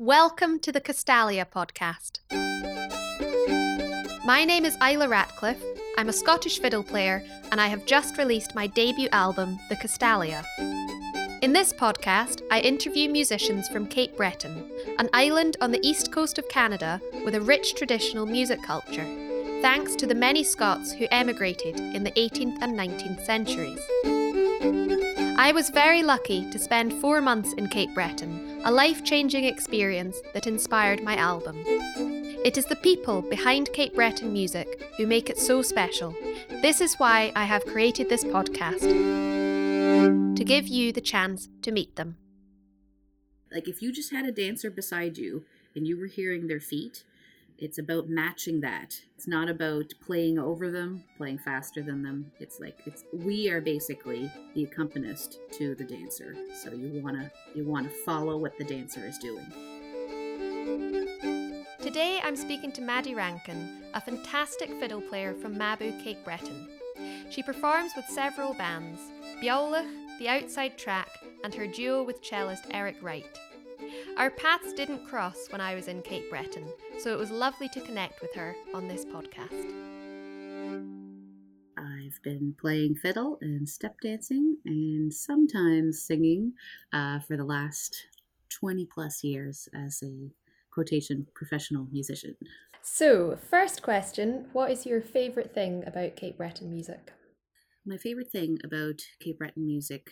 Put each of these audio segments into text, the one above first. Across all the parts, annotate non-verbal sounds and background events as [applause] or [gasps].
Welcome to the Castalia podcast. My name is Isla Ratcliff. I'm a Scottish fiddle player, and I have just released my debut album, The Castalia. In this podcast, I interview musicians from Cape Breton, an island on the east coast of Canada with a rich traditional music culture, thanks to the many Scots who emigrated in the 18th and 19th centuries. I was very lucky to spend four months in Cape Breton a life changing experience that inspired my album. It is the people behind Cape Breton music who make it so special. This is why I have created this podcast to give you the chance to meet them. Like if you just had a dancer beside you and you were hearing their feet, it's about matching that. It's not about playing over them, playing faster than them. It's like it's we are basically the accompanist to the dancer. So you wanna you wanna follow what the dancer is doing. Today I'm speaking to Mairi Rankin, a fantastic fiddle player from Mabou, Cape Breton. She performs with several bands, Beolach, The Outside Track, and her duo with cellist Eric Wright. Our paths didn't cross when I was in Cape Breton, so it was lovely to connect with her on this podcast. I've been playing fiddle and step dancing and sometimes singing uh, for the last 20 plus years as a quotation professional musician. So, first question What is your favourite thing about Cape Breton music? My favourite thing about Cape Breton music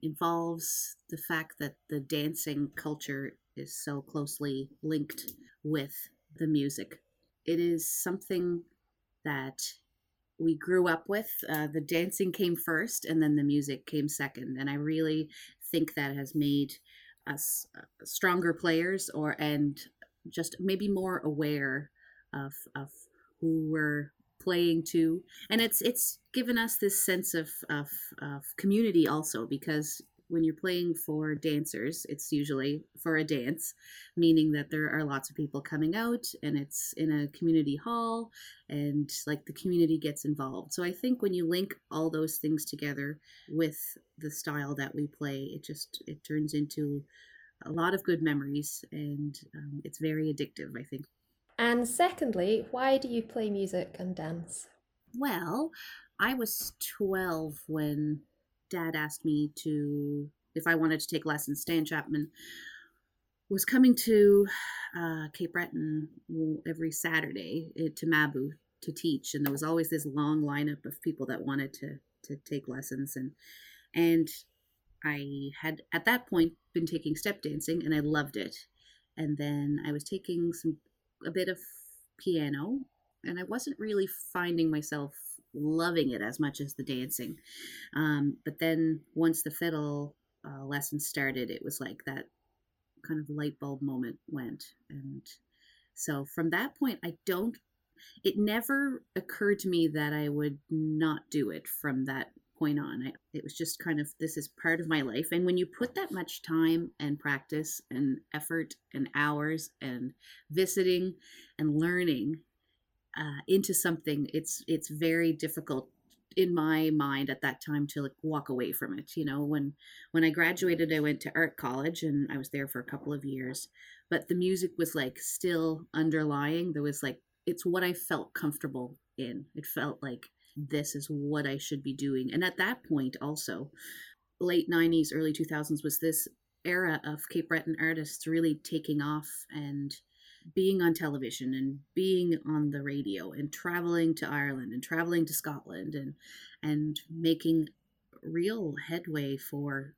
involves the fact that the dancing culture is so closely linked with the music. It is something that we grew up with. Uh, the dancing came first, and then the music came second. And I really think that has made us uh, stronger players, or and just maybe more aware of of who we're playing to and it's it's given us this sense of of, of community also because when you're playing for dancers, it's usually for a dance, meaning that there are lots of people coming out and it's in a community hall and like the community gets involved. So I think when you link all those things together with the style that we play, it just it turns into a lot of good memories and um, it's very addictive, I think. And secondly, why do you play music and dance? Well, I was 12 when dad asked me to if I wanted to take lessons. Stan Chapman was coming to uh, Cape Breton every Saturday eh, to Mabou to teach, and there was always this long lineup of people that wanted to to take lessons, and and I had at that point been taking step dancing, and I loved it, and then I was taking some a bit of piano, and I wasn't really finding myself loving it as much as the dancing. Um, but then once the fiddle uh, lesson started, it was like that kind of light bulb moment went. And so from that point, I don't, it never occurred to me that I would not do it from that point on. I, it was just kind of, this is part of my life. And when you put that much time and practice and effort and hours and visiting and learning uh, into something, it's it's very difficult in my mind at that time to like walk away from it. You know, when when I graduated, I went to art college and I was there for a couple of years, but the music was like still underlying. There was like it's what I felt comfortable in. It felt like this is what I should be doing. And at that point, also, late 90s, early 2000s was this era of Cape Breton artists really taking off and being on television and being on the radio and traveling to Ireland and traveling to Scotland and and making real headway for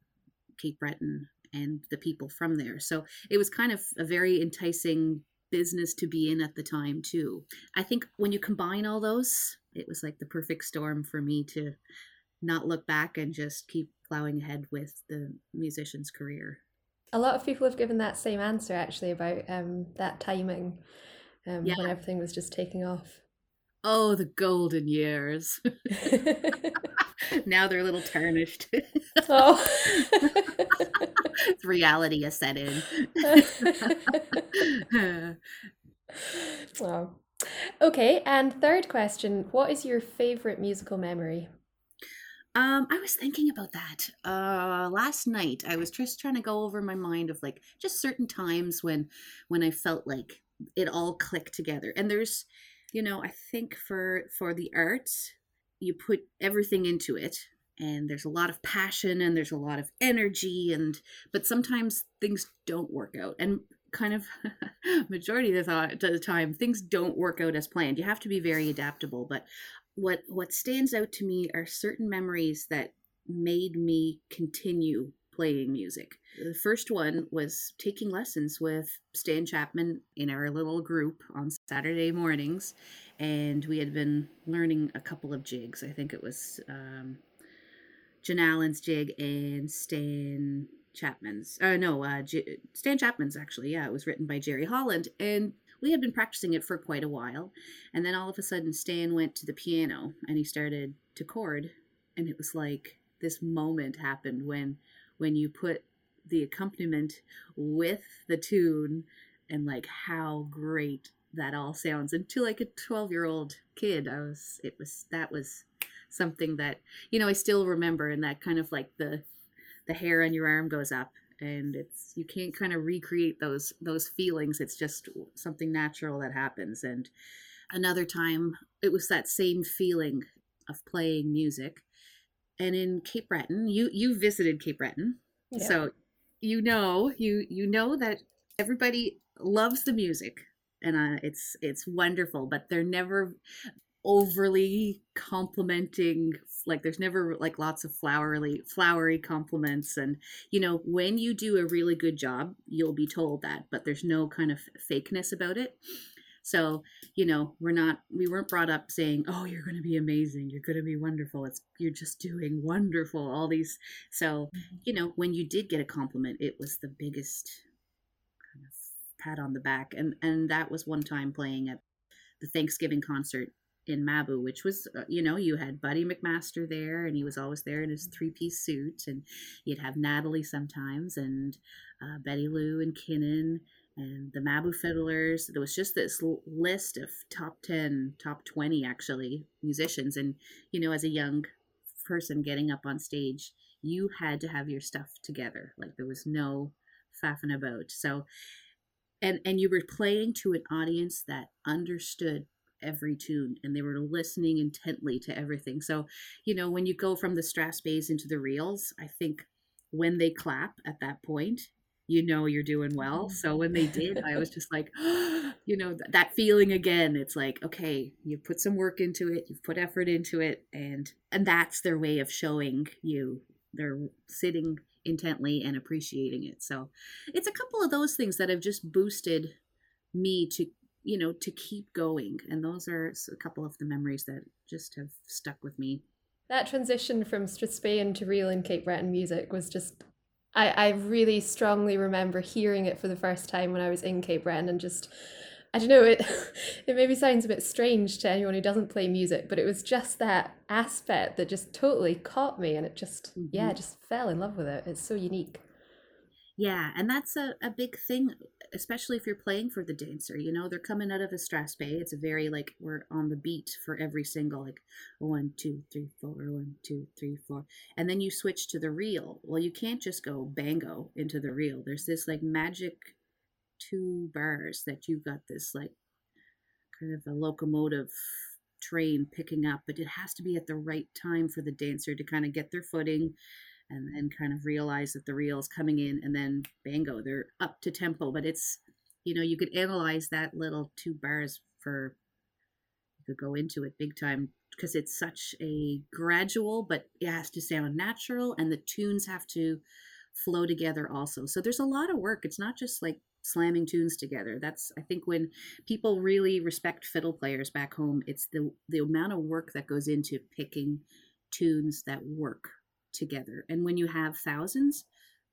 Cape Breton and the people from there. So it was kind of a very enticing business to be in at the time too. I think when you combine all those, it was like the perfect storm for me to not look back and just keep plowing ahead with the musician's career. A lot of people have given that same answer actually about um, that timing um, yeah. when everything was just taking off. Oh, the golden years. [laughs] now they're a little tarnished. oh. [laughs] reality has set in. [laughs] wow. Okay, and third question What is your favorite musical memory? Um, I was thinking about that uh, last night. I was just trying to go over my mind of like just certain times when when I felt like it all clicked together. And there's, you know, I think for for the arts, you put everything into it, and there's a lot of passion and there's a lot of energy, and but sometimes things don't work out. And kind of [laughs] majority of the time things don't work out as planned you have to be very adaptable but what what stands out to me are certain memories that made me continue playing music. The first one was taking lessons with Stan Chapman in our little group on Saturday mornings, and we had been learning a couple of jigs. I think it was um, Jan Allen's jig and Stan Chapman's. Uh, no, uh, J- Stan Chapman's actually. Yeah, it was written by Jerry Holland, and we had been practicing it for quite a while. And then all of a sudden, Stan went to the piano and he started to chord. And it was like this moment happened when when you put the accompaniment with the tune and like how great that all sounds and to like a 12 year old kid i was it was that was something that you know i still remember and that kind of like the the hair on your arm goes up and it's you can't kind of recreate those those feelings. It's just something natural that happens. And another time it was that same feeling of playing music. And in cape breton you you visited cape breton. Yeah. so you know you you know that everybody loves the music. And uh, it's it's wonderful but they're never overly complimenting like there's never like lots of flowery flowery compliments and you know when you do a really good job you'll be told that but there's no kind of fakeness about it so you know we're not we weren't brought up saying oh you're going to be amazing you're going to be wonderful it's you're just doing wonderful all these so mm-hmm. you know when you did get a compliment it was the biggest kind of pat on the back and and that was one time playing at the thanksgiving concert in Mabou, which was, uh, you know, you had Buddy MacMaster there, and he was always there in his mm-hmm. three piece suit, and you'd have Natalie sometimes, and uh, Betty Lou and Kinnon, and the Mabou Fiddlers. There was just this list of top 10, top 20 actually musicians. And, you know, as a young person getting up on stage, you had to have your stuff together. Like there was no faffing about. So, and and you were playing to an audience that understood every tune and they were listening intently to everything. So, you know, when you go from the Strathspey into the reels, I think when they clap at that point, you know you're doing well. Mm-hmm. So when they did, I was just like, [gasps] you know, th- that feeling again. It's like, okay, you put some work into it, you've put effort into it, and and that's their way of showing you they're sitting intently and appreciating it. So it's a couple of those things that have just boosted me to you know, to keep going. And those are a couple of the memories that just have stuck with me. That transition from Strathspey to reel and Cape Breton music was just I, I really strongly remember hearing it for the first time when I was in Cape Breton and just I don't know, it [laughs] it maybe sounds a bit strange to anyone who doesn't play music, but it was just that aspect that just totally caught me and it just mm-hmm. yeah, just fell in love with it. It's so unique. Yeah, and that's a, a big thing especially if you're playing for the dancer. You know, they're coming out of a Strathspey. It's a very like we're on the beat for every single like one, two, three, four, one, two, three, four. And then you switch to the reel. Well, you can't just go bango into the reel. There's this like magic two bars that you've got this like kind of a locomotive train picking up, but it has to be at the right time for the dancer to kind of get their footing and then kind of realize that the reel's coming in and then bango they're up to tempo. But it's you know you could analyze that little two bars for you could go into it big time because it's such a gradual but it has to sound natural and the tunes have to flow together also. So there's a lot of work. It's not just like slamming tunes together. That's i think when people really respect fiddle players back home it's the the amount of work that goes into picking tunes that work together. And when you have thousands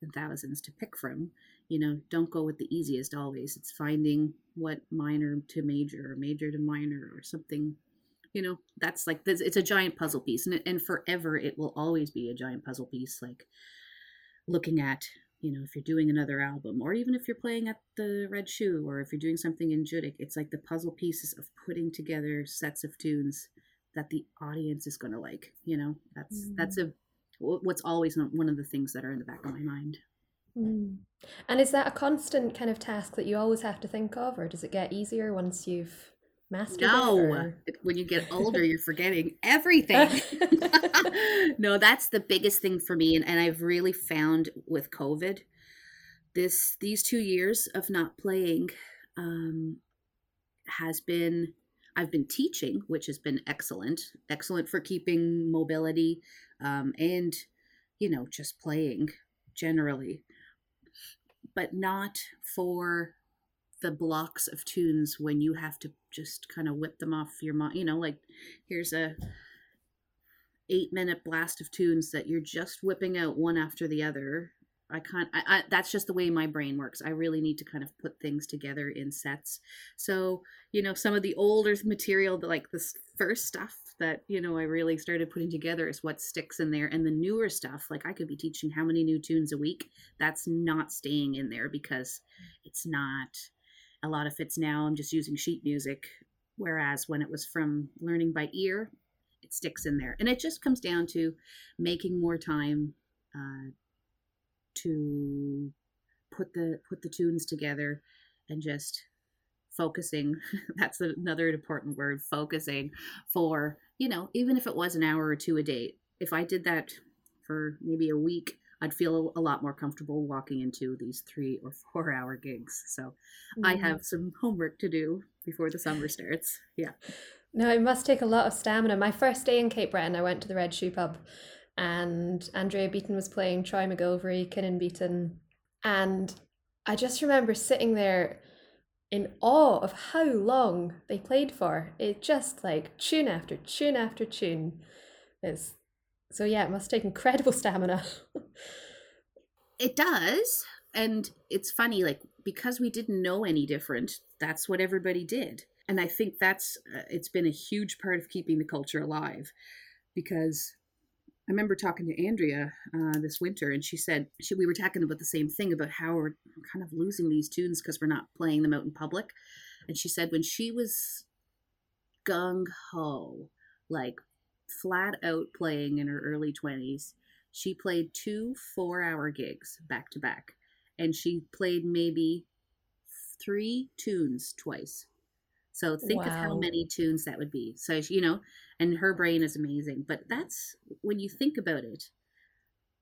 and thousands to pick from, you know, don't go with the easiest always. It's finding what minor to major or major to minor or something. You know, that's like this, it's a giant puzzle piece, and and forever it will always be a giant puzzle piece. Like looking at, you know, if you're doing another album, or even if you're playing at the Red Shoe, or if you're doing something in Judique, it's like the puzzle pieces of putting together sets of tunes that the audience is going to like you know that's Mm. that's a what's always one of the things that are in the back of my mind Mm. And is that a constant kind of task that you always have to think of, or does it get easier once you've mastered it? no or- when you get older you're forgetting everything [laughs] [laughs] no that's the biggest thing for me and, and i've really found with covid this these two years of not playing um has been i've been teaching which has been excellent excellent for keeping mobility um and you know just playing generally but not for the blocks of tunes when you have to just kind of whip them off your mind you know like here's a eight minute blast of tunes that you're just whipping out one after the other i can't I, I that's just the way my brain works. I really need to kind of put things together in sets. So you know some of the older material like this first stuff that you know i really started putting together is what sticks in there. And the newer stuff like i could be teaching how many new tunes a week. That's not staying in there because it's not a lot of it's now. I'm just using sheet music. Whereas when it was from learning by ear it sticks in there. And it just comes down to making more time uh, to put the put the tunes together and just focusing. [laughs] That's another important word focusing for you know even if it was an hour or two a day. If i did that for maybe a week i'd feel a lot more comfortable walking into these three or four hour gigs. So i Mm. have some homework to do before the summer starts. Yeah. No, it must take a lot of stamina. My first day in Cape Breton, I went to the Red Shoe Pub and Andrea Beaton was playing Troy MacGillivray, Kinnon Beaton. And I just remember sitting there in awe of how long they played for. It just like tune after tune after tune. It's, so yeah, it must take incredible stamina. [laughs] It does. And it's funny, like, because we didn't know any different, that's what everybody did. And I think that's, uh, it's been a huge part of keeping the culture alive. Because I remember talking to Andrea uh, this winter, and she said, she, we were talking about the same thing about how we're kind of losing these tunes because we're not playing them out in public. And she said, when she was gung ho, like flat out playing in her early 20s, she played two four hour gigs back to back and she played maybe three tunes twice so think of how many tunes that would be. So you know and her brain is amazing but that's when you think about it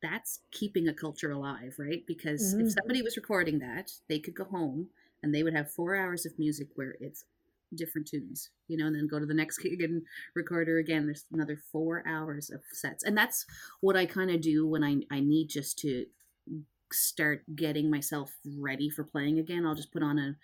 that's keeping a culture alive right? Because Mhm. if somebody was recording that they could go home and they would have four hours of music where it's different tunes you know and then go to the next [laughs] gig and record her again. There's another four hours of sets. And that's what I kind of do when I I need just to start getting myself ready for playing again. I'll just put on a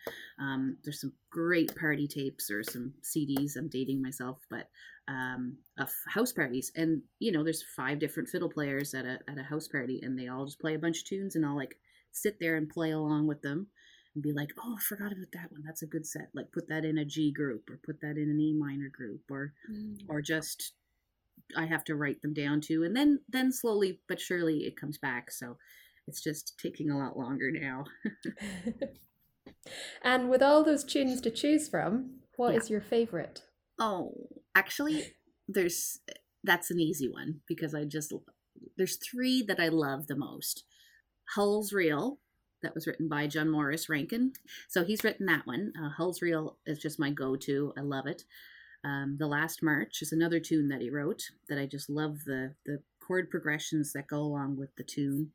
um, there's some great party tapes or some CDs. I'm dating myself, but um, of house parties, and you know, there's five different fiddle players at a at a house party, and they all just play a bunch of tunes, and I'll like sit there and play along with them. And be like, oh, I forgot about that one. That's a good set. Like, put that in a G group, or put that in an E minor group, or or just I have to write them down too, and then then slowly but surely it comes back. So it's just taking a lot longer now. [laughs] [laughs] and with all those tunes to choose from, what is Yeah. your favorite? Oh, actually, there's that's an easy one because I just there's three that I love the most. Hull's Reel, that was written by John Morris Rankin. So he's written that one. Uh, Hull's Reel is just my go-to. I love it. Um, the Last March is another tune that he wrote that I just love the the chord progressions that go along with the tune.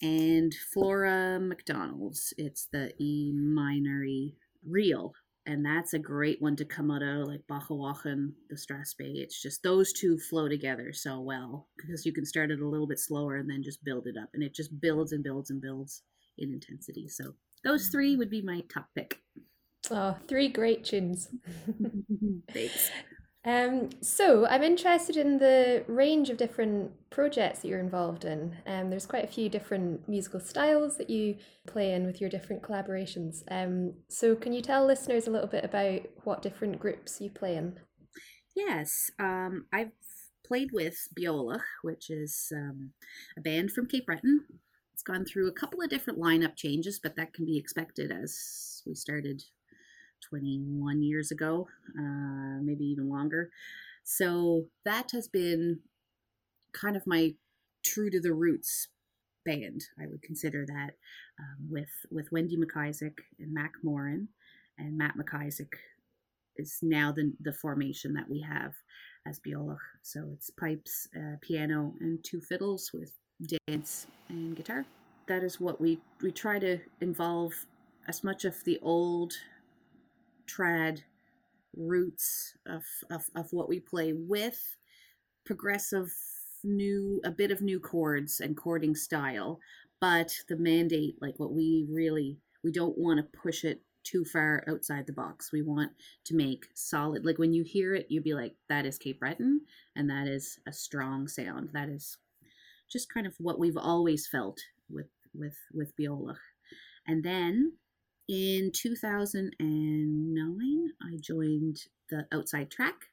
And Flora McDonald's, it's the E minor E reel, and that's a great one to come out of like Bachawachen, the Strathspey. It's just those two flow together so well because you can start it a little bit slower and then just build it up, and it just builds and builds and builds in intensity. So those three would be my top pick. Oh, three great tunes. [laughs] [laughs] Thanks. Um, so I'm interested in the range of different projects that you're involved in. Um, there's quite a few different musical styles that you play in with your different collaborations. Um, so can you tell listeners a little bit about what different groups you play in? Yes, um, I've played with Beolach, which is um, a band from Cape Breton. It's gone through a couple of different lineup changes, but that can be expected as we started 21 years ago, uh, maybe even longer. So that has been kind of my true to the roots band. I would consider that um, with with Wendy MacIsaac and Mac Morin, and Matt MacIsaac is now the the formation that we have as Beolach. So it's pipes, uh, piano, and two fiddles with dance and guitar. That is what we we try to involve as much of the old trad roots of, of, of what we play with progressive new a bit of new chords and chording style but the mandate like what we really we don't want to push it too far outside the box we want to make solid like when you hear it you'd be like that is cape breton and that is a strong sound that is just kind of what we've always felt with with with Beolach. And then in 2009, I joined the Outside Track,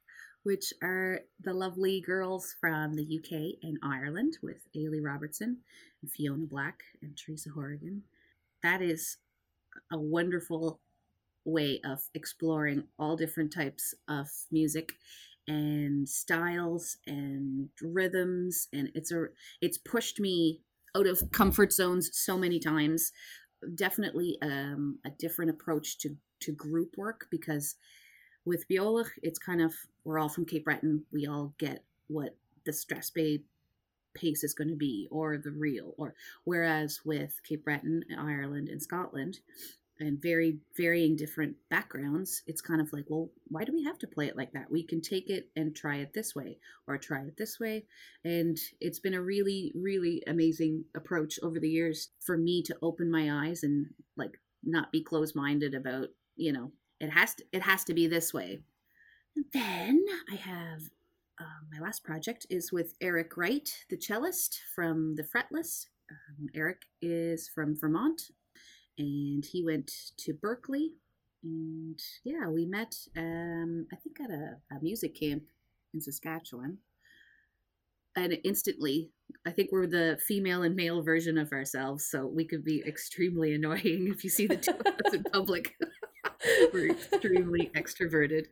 which are the lovely girls from the UK and Ireland with Ailie Robertson and Fiona Black and Teresa Horgan. That is a wonderful way of exploring all different types of music and styles and rhythms and it's a it's pushed me out of comfort zones so many times definitely um, a different approach to to group work because with Beolach it's kind of we're all from Cape Breton. We all get what the Strathspey pace is going to be or the reel or whereas with Cape Breton Ireland and Scotland and very varying different backgrounds, it's kind of like, well, why do we have to play it like that? We can take it and try it this way or try it this way. And it's been a really, really amazing approach over the years for me to open my eyes and like not be closed minded about, you know, it has to it has to be this way. Then I have um, my last project is with Eric Wright, the cellist from the Fretless. Um, Eric is from Vermont, and he went to Berklee. And yeah, we met, um, I think, at a, a music camp in Saskatchewan. And instantly, I think we're the female and male version of ourselves, so we could be extremely annoying if you see the two of us in [laughs] public. [laughs] we're extremely extroverted.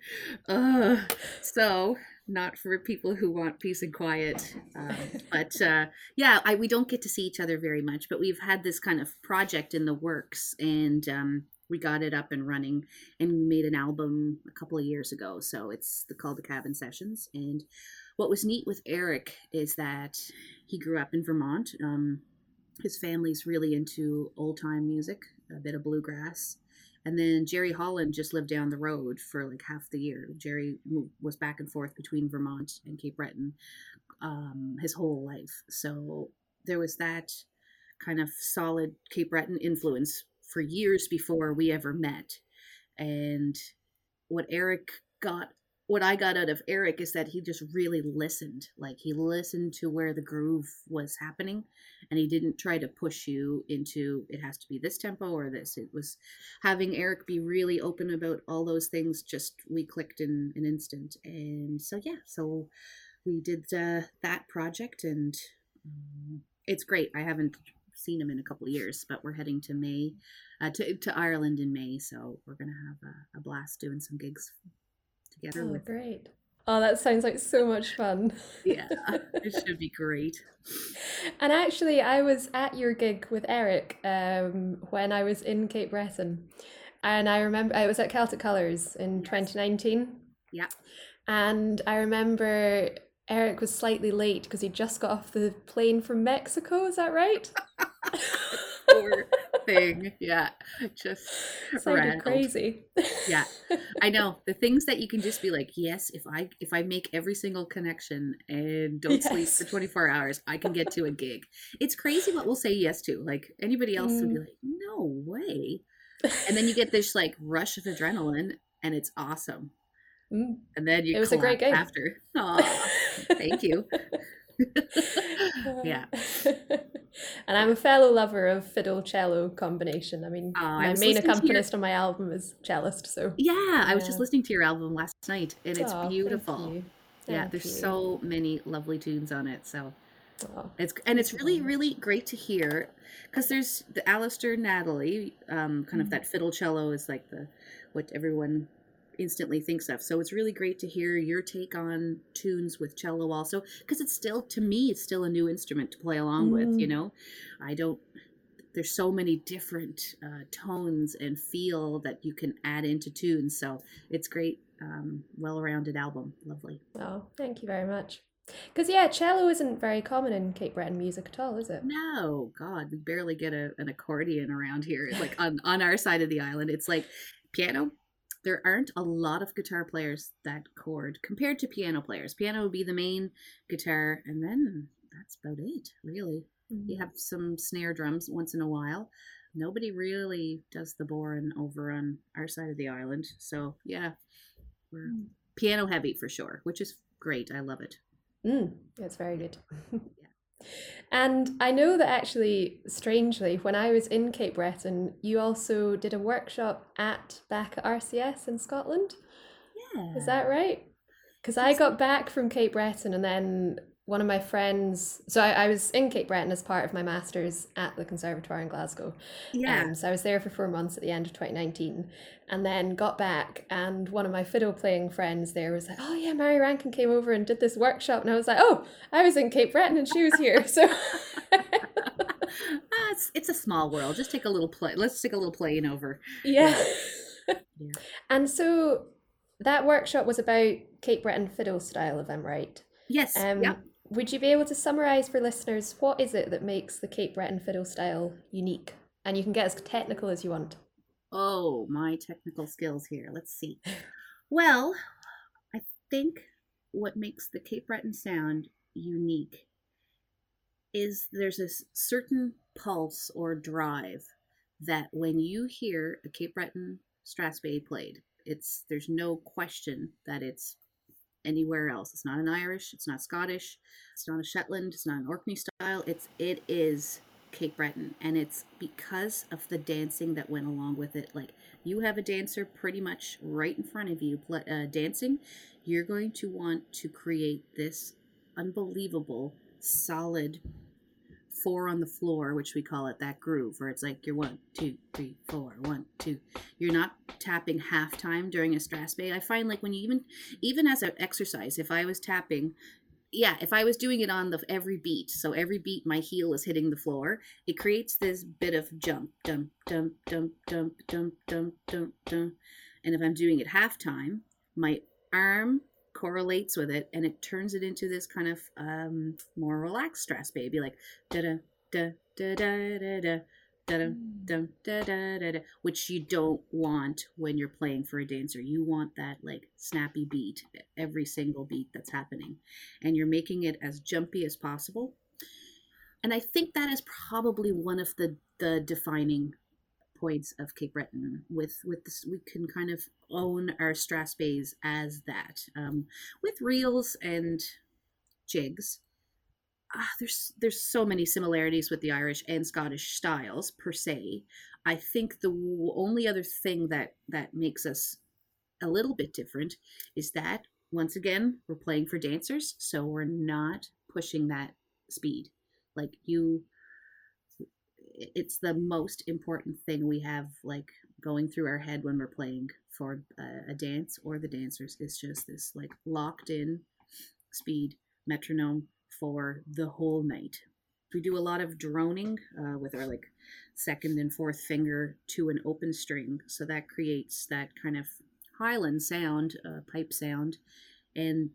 Uh, so not for people who want peace and quiet. Um, but uh, yeah, I, we don't get to see each other very much, but we've had this kind of project in the works and um, we got it up and running and made an album a couple of years ago. So it's the, called the Cabin Sessions. And what was neat with Eric is that he grew up in Vermont. Um, his family's really into old time music, a bit of bluegrass. And then Jerry Holland just lived down the road for like half the year. Jerry was back and forth between Vermont and Cape Breton um, his whole life. So there was that kind of solid Cape Breton influence for years before we ever met. And what Eric got what I got out of Eric is that he just really listened. Like he listened to where the groove was happening and he didn't try to push you into it has to be this tempo or this. It was having Eric be really open about all those things. Just we clicked in an instant. And so, yeah, so we did uh, that project and um, it's great. I haven't seen him in a couple years, but we're heading to May, uh, to, to Ireland in May. So we're going to have a, a blast doing some gigs together oh, great. Oh, that sounds like so much fun. yeah, [laughs] it should be great. And actually, I was at your gig with Eric um, when I was in Cape Breton. And I remember I was at Celtic Colours in yes. 2019. Yeah. And I remember Eric was slightly late because he just got off the plane from Mexico. Is that right? [laughs] [laughs] Poor thing. Yeah. Just crazy. yeah. [laughs] I know. The things that you can just be like, yes, if I if I make every single connection and don't yes. sleep for 24 hours, I can get to a gig. It's crazy what we'll say yes to. Like anybody else mm. would be like, no way. And then you get this like rush of adrenaline and it's awesome. Mm. And then you it was a great game after. Aw, thank you. [laughs] [laughs] yeah. [laughs] and I'm a fellow lover of fiddle cello combination. I mean, oh, my I main accompanist your... on my album is cellist. So yeah, yeah, I was just listening to your album last night, and it's oh, beautiful. yeah, there's you. so many lovely tunes on it. So oh, it's and it's really really great to hear because there's the Alasdair Natalie, um, kind mm-hmm. of that fiddle cello is like the what everyone instantly thinks of. So it's really great to hear your take on tunes with cello also because it's still to me it's still a new instrument to play along mm. with, you mm. know. I don't there's so many different uh, tones and feel that you can add into tunes. So it's great, um, well-rounded album. Lovely. Oh, thank you very much. Because yeah, cello isn't very common in Cape Breton music at all, is it? No, God, we barely get a, an accordion around here. Like on on our side of the island, it's like piano. There aren't a lot of guitar players that chord compared to piano players. Piano would be the main guitar, and then that's about it, really. Mm-hmm. You have some snare drums once in a while. Nobody really does the bodhrán over on our side of the island. So yeah, we're mm. piano heavy for sure, which is great. I love it. Mm, that's very good. [laughs] And I know that actually, strangely, when I was in Cape Breton, you also did a workshop at back at RCS in Scotland. Yeah. Is that right? Because I got back from Cape Breton and then one of my friends so I, I, was in cape breton as part of my master's at the conservatoire in glasgow. Yeah. Um, so i was there for four months at the end of 2019 and then got back and one of my fiddle playing friends there was like oh yeah mairi rankin came over and did this workshop and i was like oh i was in cape breton and she was here. [laughs] So uh, [laughs] it's, it's a small world. Just take a little play let's take a little playing over. Yeah. yeah. [laughs] and so that workshop was about cape breton fiddle style if i'm right. Yes. Um, yeah would you be able to summarize for listeners what is it that makes the Cape Breton fiddle style unique? And you can get as technical as you want. Oh, my technical skills here. Let's see. Well, I think what makes the Cape Breton sound unique is there's a certain pulse or drive that when you hear a Cape Breton strathspey played, it's there's no question that it's anywhere else. It's not an Irish, it's not Scottish, it's not a Shetland, it's not an Orkney style. It's it is Cape Breton, and it's because of the dancing that went along with it. Like you have a dancer pretty much right in front of you uh, dancing, you're going to want to create this unbelievable solid four on the floor, which we call it that groove, where it's like you're one, two, three, four, one, two. You're not tapping half time during a strathspey. I find like when you even even as an exercise, if I was tapping, yeah, if I was doing it on the every beat, so every beat my heel is hitting the floor, it creates this bit of jump, dump, dump, dump, dump, dump, dump, dump, dump. And if I'm doing it half time, my arm correlates with it and it turns it into this kind of um, more relaxed strathspey, like da da da da da da da. Dum, dum, da, da, da, da, which you don't want when you're playing for a dancer. You want that like snappy beat, every single beat that's happening. And you're making it as jumpy as possible. And I think that is probably one of the, the defining points of Cape Breton. With with this, we can kind of own our strathspeys as that. Um, with reels and jigs, ah, there's there's so many similarities with the Irish and Scottish styles per se. I think the only other thing that that makes us a little bit different is that once again we're playing for dancers, so we're not pushing that speed. Like you it's the most important thing we have like going through our head when we're playing for a, a dance or the dancers. Is just this like locked in speed metronome for the whole night. We do a lot of droning uh, with our like second and fourth finger to an open string. So that creates that kind of highland sound uh, pipe sound and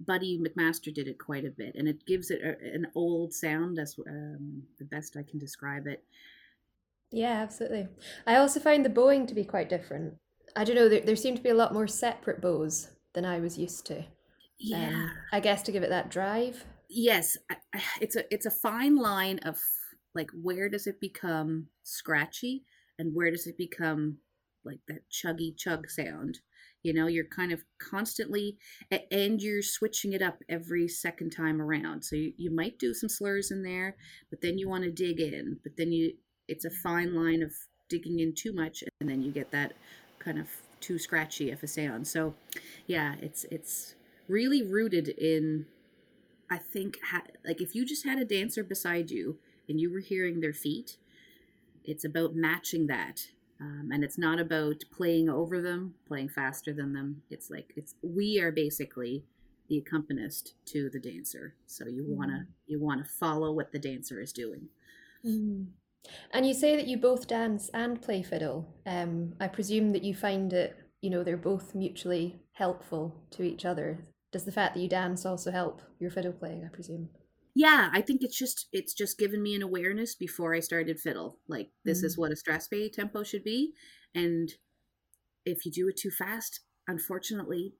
Buddy MacMaster did it quite a bit, and it gives it a, an old sound. That's um, the best I can describe it. Yeah, absolutely. I also find the bowing to be quite different. I don't know. There, there seem to be a lot more separate bows than I was used to. Yeah, um, I guess to give it that drive. Yes, it's a it's a fine line of like where does it become scratchy and where does it become like that chuggy chug sound you know you're kind of constantly and you're switching it up every second time around. So you, you might do some slurs in there but then you want to dig in but then you it's a fine line of digging in too much and then you get that kind of too scratchy of a sound. So yeah it's it's really rooted in i think ha- like if you just had a dancer beside you and you were hearing their feet it's about matching that Um, and it's not about playing over them, playing faster than them. It's like it's we are basically the accompanist to the dancer. So you wanna Mm. you wanna follow what the dancer is doing. Mm. And you say that you both dance and play fiddle. Um, I presume that you find it, you know, they're both mutually helpful to each other. Does the fact that you dance also help your fiddle playing, I presume? Yeah, I think it's just it's just given me an awareness before I started fiddle. Like this is Mm. what a Strathspey tempo should be, and if you do it too fast, unfortunately,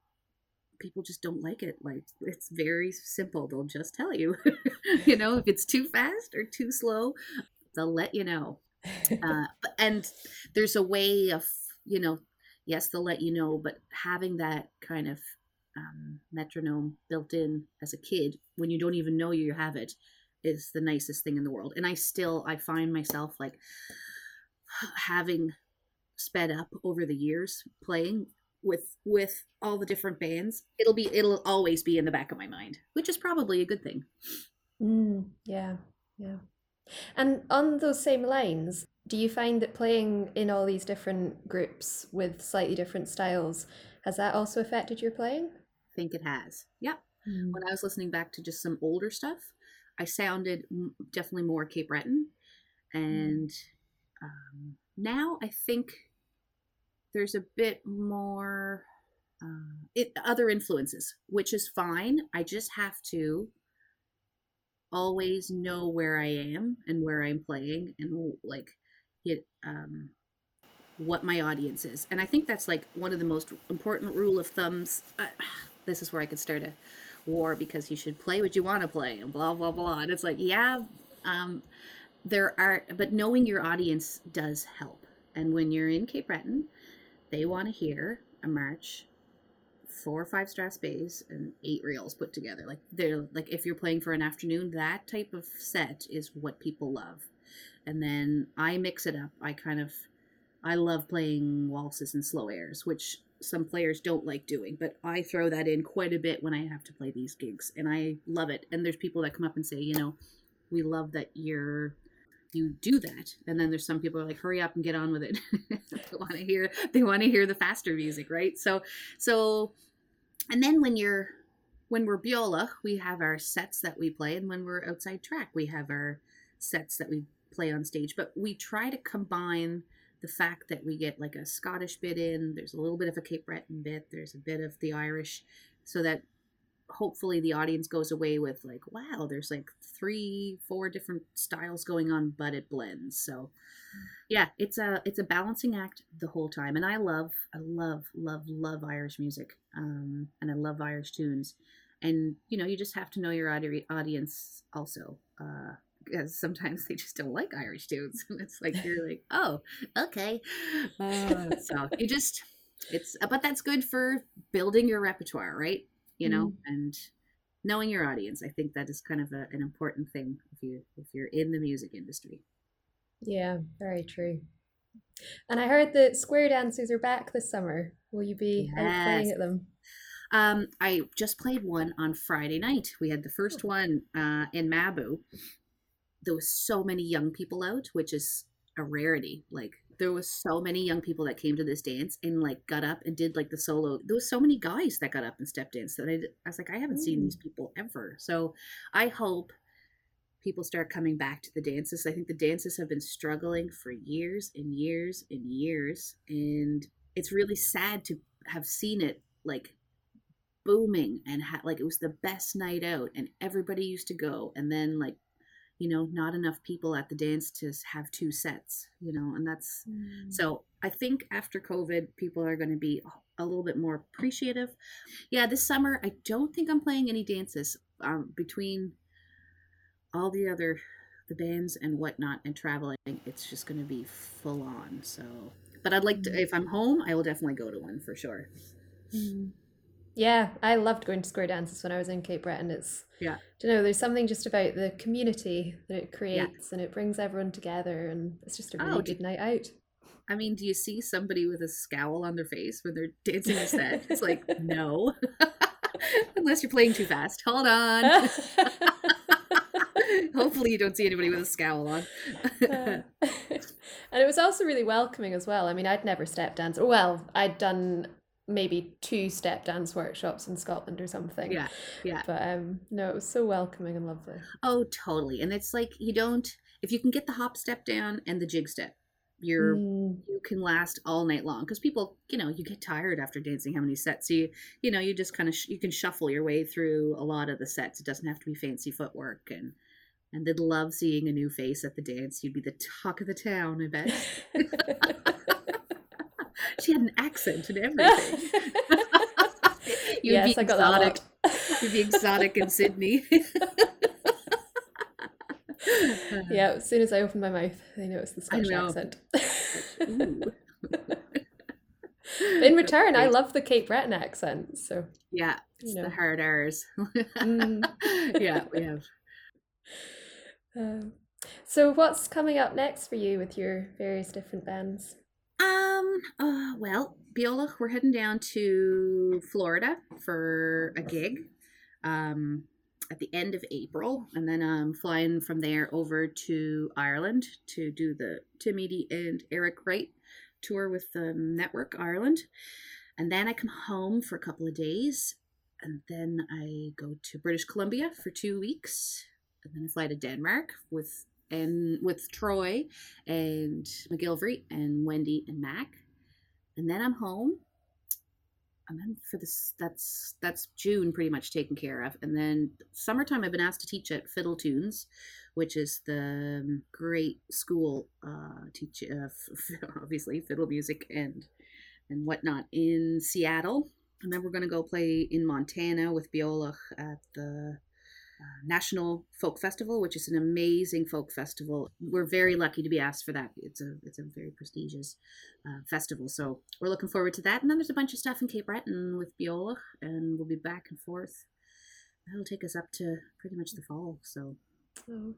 people just don't like it. Like it's very simple. They'll just tell you, [laughs] you know, if it's too fast or too slow, they'll let you know. [laughs] Uh, and there's a way of you know, yes, they'll let you know, but having that kind of um, metronome built in as a kid when you don't even know you have it is the nicest thing in the world and i still i find myself like [sighs] having sped up over the years playing with with all the different bands it'll be it'll always be in the back of my mind which is probably a good thing Mm, yeah, yeah. And on those same lines, do you find that playing in all these different groups with slightly different styles, has that also affected your playing? Think it has. Yep. Mm. when i was listening back to just some older stuff i sounded definitely more cape breton. And um, now i think there's a bit more uh, it, other influences which is fine. I just have to always know where i am and where i'm playing and like it um what my audience is. And i think that's like one of the most important rule of thumbs uh, this is where i could start a war because you should play what you want to play and blah blah blah. And it's like yeah um there are but knowing your audience does help. And when you're in cape breton they want to hear a march four or five Strathspeys and eight reels put together. Like they're like if you're playing for an afternoon that type of set is what people love. And then i mix it up. I kind of i love playing waltzes and slow airs which some players don't like doing but i throw that in quite a bit when i have to play these gigs and i love it. And there's people that come up and say you know we love that you're you do that and then there's some people are like hurry up and get on with it. [laughs] They want to hear they want to hear the faster music right? So so and then when you're when we're beolach we have our sets that we play and when we're outside track we have our sets that we play on stage. But we try to combine the fact that we get like a scottish bit in there's a little bit of a cape breton bit there's a bit of the irish so that hopefully the audience goes away with like wow there's like three four different styles going on but it blends. So yeah it's a it's a balancing act the whole time and i love i love love love irish music um and i love irish tunes. And you know you just have to know your audi- audience also uh because sometimes they just don't like irish tunes and [laughs] it's like you're like [laughs] oh okay. Uh, [laughs] so you just it's but that's good for building your repertoire right? You know and knowing your audience i think that is kind of a, an important thing if you if you're in the music industry. Yeah, very true. And I heard that square dances are back this summer. Will you be out playing at them? um i just played one on friday night. We had the first one uh in mabou there was so many young people out which is a rarity like there was so many young people that came to this dance and like got up and did like the solo. There was so many guys that got up and step danced that I was like i haven't seen these mm. people ever. So i hope people start coming back to the dances. I think the dances have been struggling for years and years and years and it's really sad to have seen it like booming and ha- like it was the best night out and everybody used to go and then like you know not enough people at the dance to have two sets you know and that's so I think after COVID, people are going to be a little bit more appreciative. Yeah, this summer I don't think I'm playing any dances um, between all the other the bands and whatnot and traveling. It's just going to be full on. So, but I'd like to if I'm home, I will definitely go to one for sure. Mm. Yeah, I loved going to square dances when I was in Cape Breton. It's Yeah. you know, there's something just about the community that it creates and it brings everyone together and it's just a really Oh, good night out. I mean, do you see somebody with a scowl on their face when they're dancing a set? It's like no, [laughs] unless you're playing too fast. Hold on. [laughs] [laughs] Hopefully, you don't see anybody with a scowl on. and it was also really welcoming as well. I mean, I'd never step danced. Well, I'd done maybe two step dance workshops in Scotland or something. Yeah, yeah. But um, no, it was so welcoming and lovely. Oh, totally. And it's like you don't if you can get the hop step down and the jig step, you're Mm. you can last all night long because people you know you get tired after dancing how many sets so you you know you just kind of sh- you can shuffle your way through a lot of the sets it doesn't have to be fancy footwork and and they'd love seeing a new face at the dance you'd be the talk of the town i bet [laughs] [laughs] she had an accent and everything [laughs] you'd yes, be I got that exotic you'd be exotic in sydney [laughs] yeah, as soon as I opened my mouth, they noticed the Scottish accent. [laughs] In return, I love the Cape Breton accent. So, yeah it's You know. the hard R's. Mm. yeah we have um, so what's coming up next for you with your various different bands? Um, uh, well, Beolach, we're heading down to Florida for a gig um, at the end of April, and then I'm flying from there over to Ireland to do the Tim Eady and Eric Wright tour with the Network Ireland. And then I come home for a couple of days, and then I go to British Columbia for two weeks, and then I fly to Denmark with and with Troy and MacGillivray and Wendy and Mac. And then I'm home. And then for this that's that's June pretty much taken care of. And then summertime I've been asked to teach at Fiddle Tunes, which is the um, great school uh teach uh, f- [laughs] obviously fiddle music and and whatnot in Seattle. And then we're gonna go play in Montana with Beolach at the National Folk Festival, which is an amazing folk festival. We're very lucky to be asked for that. It's a it's a very prestigious uh, festival, so we're looking forward to that. And then there's a bunch of stuff in Cape Breton with Beolach, and we'll be back and forth. That'll take us up to pretty much the fall. So Oh,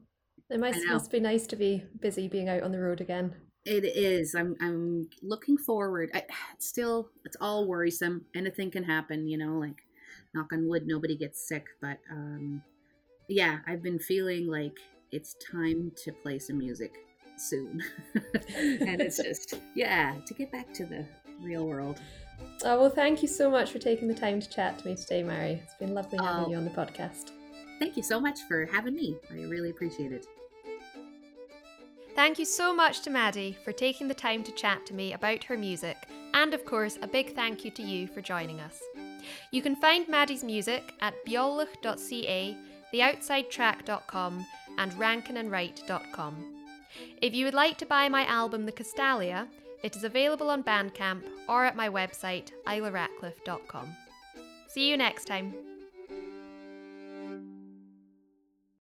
it must, must be nice to be busy being out on the road again. it is. I'm I'm looking forward. I, it's still it's all worrisome. Anything can happen, you know. Like knock on wood, nobody gets sick, but um, yeah, I've been feeling like it's time to play some music soon, [laughs] and it's just [laughs] yeah to get back to the real world. Oh, well, thank you so much for taking the time to chat to me today, Mairi. It's been lovely having Oh. you on the podcast. Thank you so much for having me. I really appreciate it. Thank you so much to Maddie for taking the time to chat to me about her music, and of course, a big thank you to you for joining us. You can find Maddie's music at beolach.ca, theoutsidetrack.com, and rankinandwright.com. If you would like to buy my album The Castalia, it is available on Bandcamp or at my website, islaratcliff.com. See you next time.